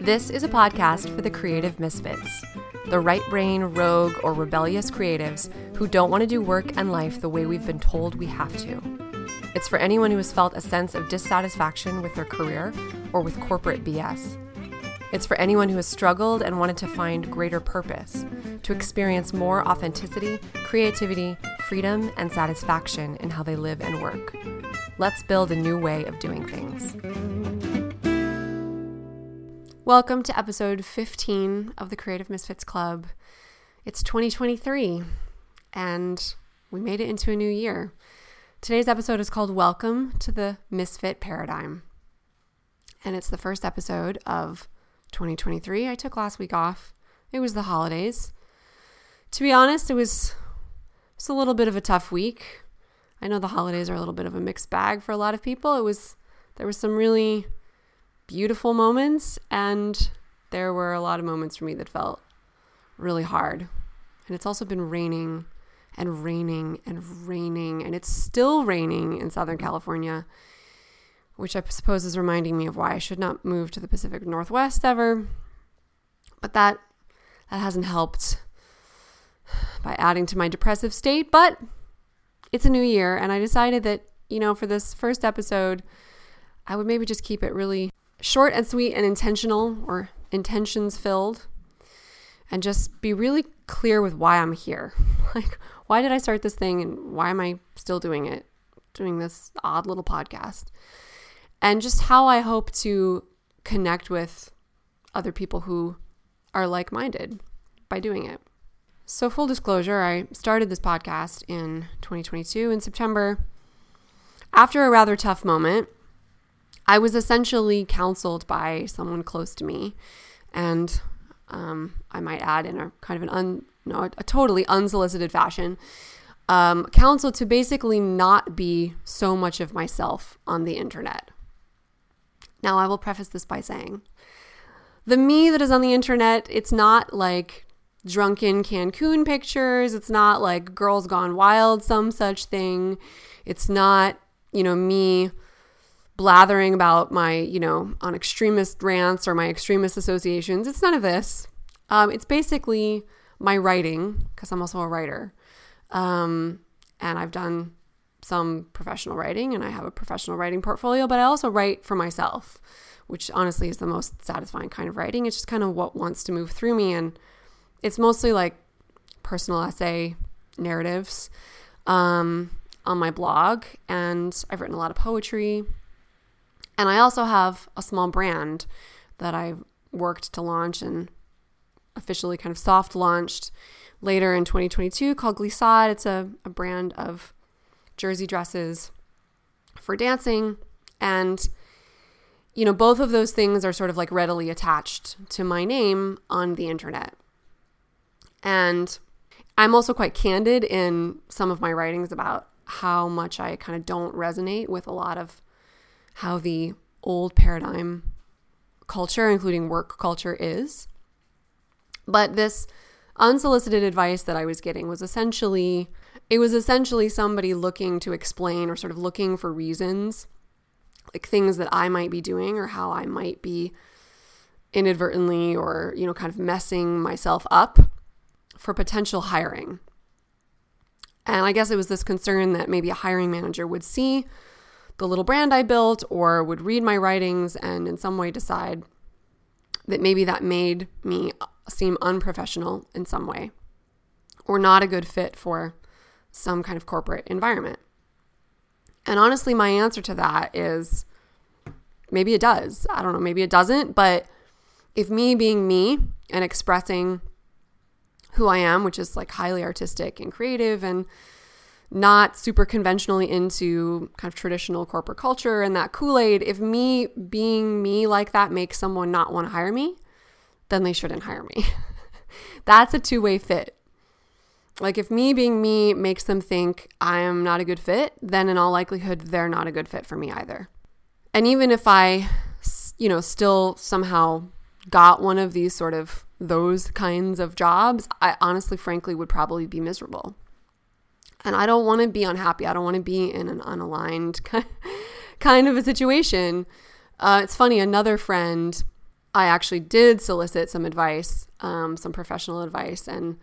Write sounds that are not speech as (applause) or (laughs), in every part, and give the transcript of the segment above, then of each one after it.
This is a podcast for the creative misfits, the right brain, rogue, or rebellious creatives who don't want to do work and life the way we've been told we have to. It's for anyone who has felt a sense of dissatisfaction with their career or with corporate BS. It's for anyone who has struggled and wanted to find greater purpose, to experience more authenticity, creativity, freedom, and satisfaction in how they live and work. Let's build a new way of doing things. Welcome to episode 15 of the Creative Misfits Club. It's 2023 and we made it into a new year. Today's episode is called Welcome to the Misfit Paradigm. And it's the first episode of 2023. I took last week off. It was the holidays. To be honest, it was it's a little bit of a tough week. I know the holidays are a little bit of a mixed bag for a lot of people. It was there was some really beautiful moments, and there were a lot of moments for me that felt really hard. And it's also been raining and raining and raining, and it's still raining in Southern California, which I suppose is reminding me of why I should not move to the Pacific Northwest ever. But that that hasn't helped by adding to my depressive state, but it's a new year and I decided that, you know, for this first episode, I would maybe just keep it really short and sweet and intentional or intentions filled and just be really clear with why I'm here. (laughs) like, why did I start this thing and why am I still doing it? Doing this odd little podcast. And just how I hope to connect with other people who are like minded by doing it. So, full disclosure, I started this podcast in 2022 in September after a rather tough moment I was essentially counseled by someone close to me, and um, I might add in a kind of an un, no, a totally unsolicited fashion, um, counseled to basically not be so much of myself on the internet. Now, I will preface this by saying the me that is on the internet, it's not like drunken Cancun pictures. It's not like girls gone wild, some such thing. It's not, you know, me blathering about my, you know, on extremist rants or my extremist associations. It's none of this. Um, it's basically my writing, because I'm also a writer. Um, and I've done some professional writing and I have a professional writing portfolio, but I also write for myself, which honestly is the most satisfying kind of writing. It's just kind of what wants to move through me. And it's mostly like personal essay narratives um, on my blog. And I've written a lot of poetry. And I also have a small brand that I've worked to launch and officially kind of soft launched later in 2022 called Glissade. It's a, a brand of jersey dresses for dancing. And, you know, both of those things are sort of like readily attached to my name on the internet. And I'm also quite candid in some of my writings about how much I kind of don't resonate with a lot of how the old paradigm culture, including work culture, is. But this unsolicited advice that I was getting was essentially it was essentially somebody looking to explain or sort of looking for reasons like things that I might be doing or how I might be inadvertently or you know kind of messing myself up for potential hiring. And I guess it was this concern that maybe a hiring manager would see the little brand I built or would read my writings and in some way decide that maybe that made me seem unprofessional in some way or not a good fit for some kind of corporate environment. And honestly, my answer to that is maybe it does. I don't know, maybe it doesn't. But if me being me and expressing who I am, which is like highly artistic and creative and not super conventionally into kind of traditional corporate culture and that Kool Aid, if me being me like that makes someone not want to hire me, then they shouldn't hire me. (laughs) That's a two way fit. Like, if me being me makes them think I am not a good fit, then in all likelihood, they're not a good fit for me either. And even if I, you know, still somehow got one of these sort of those kinds of jobs, I honestly, frankly, would probably be miserable. And I don't want to be unhappy. I don't want to be in an unaligned (laughs) kind of a situation. Uh, it's funny, another friend I actually did solicit some advice, um, some professional advice, and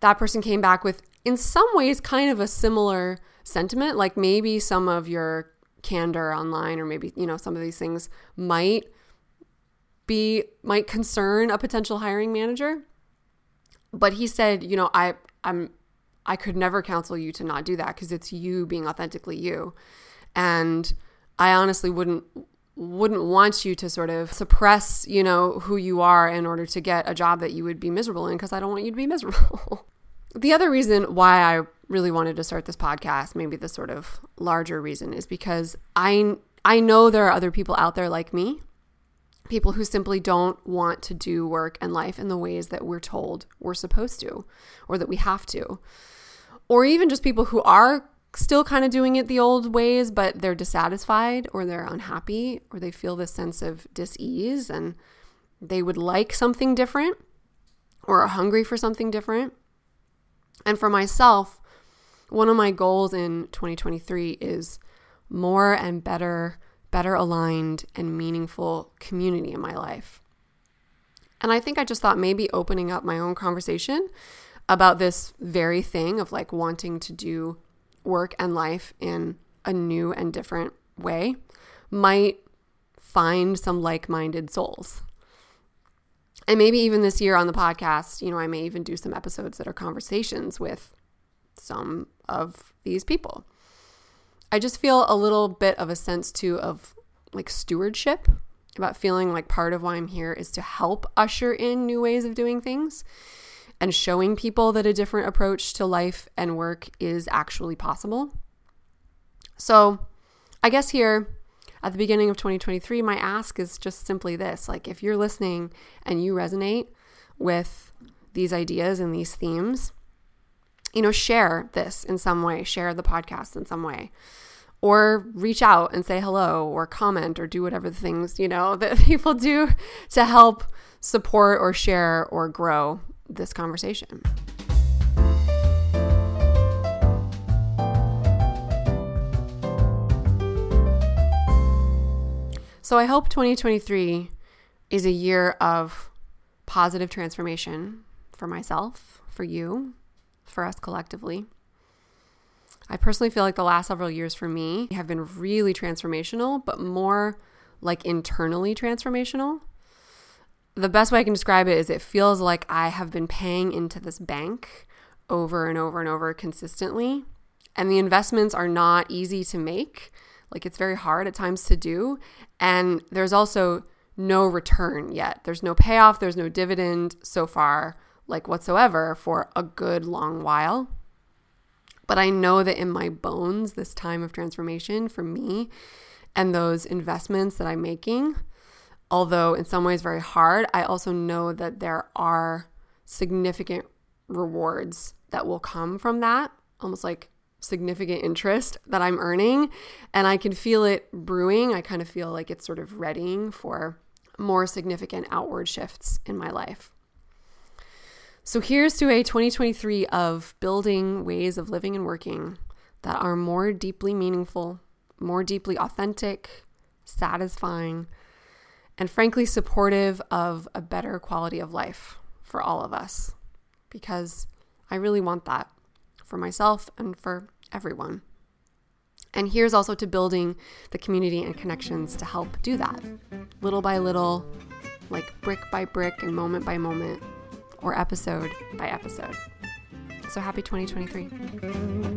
that person came back with, in some ways, kind of a similar sentiment. Like maybe some of your candor online, or maybe, you know, some of these things might be, might concern a potential hiring manager. But he said, you know, I, I'm, I could never counsel you to not do that because it's you being authentically you. And I honestly wouldn't wouldn't want you to sort of suppress, you know, who you are in order to get a job that you would be miserable in because I don't want you to be miserable. (laughs) the other reason why I really wanted to start this podcast, maybe the sort of larger reason is because I I know there are other people out there like me, people who simply don't want to do work and life in the ways that we're told we're supposed to or that we have to. Or even just people who are still kind of doing it the old ways, but they're dissatisfied or they're unhappy or they feel this sense of dis-ease and they would like something different or are hungry for something different. And for myself, one of my goals in 2023 is more and better, better aligned and meaningful community in my life. And I think I just thought maybe opening up my own conversation about this very thing of like wanting to do work and life in a new and different way might find some like minded souls. And maybe even this year on the podcast, you know, I may even do some episodes that are conversations with some of these people. I just feel a little bit of a sense too of like stewardship about feeling like part of why I'm here is to help usher in new ways of doing things and showing people that a different approach to life and work is actually possible. So, I guess here at the beginning of 2023, my ask is just simply this like, if you're listening and you resonate with these ideas and these themes, you know, share this in some way, share the podcast in some way, or reach out and say hello, or comment, or do whatever the things, you know, (laughs) that people do to help support or share or grow this conversation. So I hope 2023 is a year of positive transformation for myself, for you, for us collectively. I personally feel like the last several years for me have been really transformational, but more like internally transformational the best way I can describe it is it feels like I have been paying into this bank over and over and over consistently. And the investments are not easy to make. Like it's very hard at times to do. And there's also no return yet. There's no payoff, there's no dividend so far, like whatsoever, for a good long while. But I know that in my bones, this time of transformation for me and those investments that I'm making, although in some ways very hard, I also know that there are significant rewards that will come from that, almost like significant interest that I'm earning. And I can feel it brewing. I kind of feel like it's sort of readying for more significant outward shifts in my life. So here's to a 2023 of building ways of living and working that are more deeply meaningful, more deeply authentic, satisfying, and frankly supportive of a better quality of life for all of us because I really want that for myself and for everyone. And here's also to building the community and connections to help do that little by little, like brick by brick and moment by moment, or episode by episode. So happy 2023.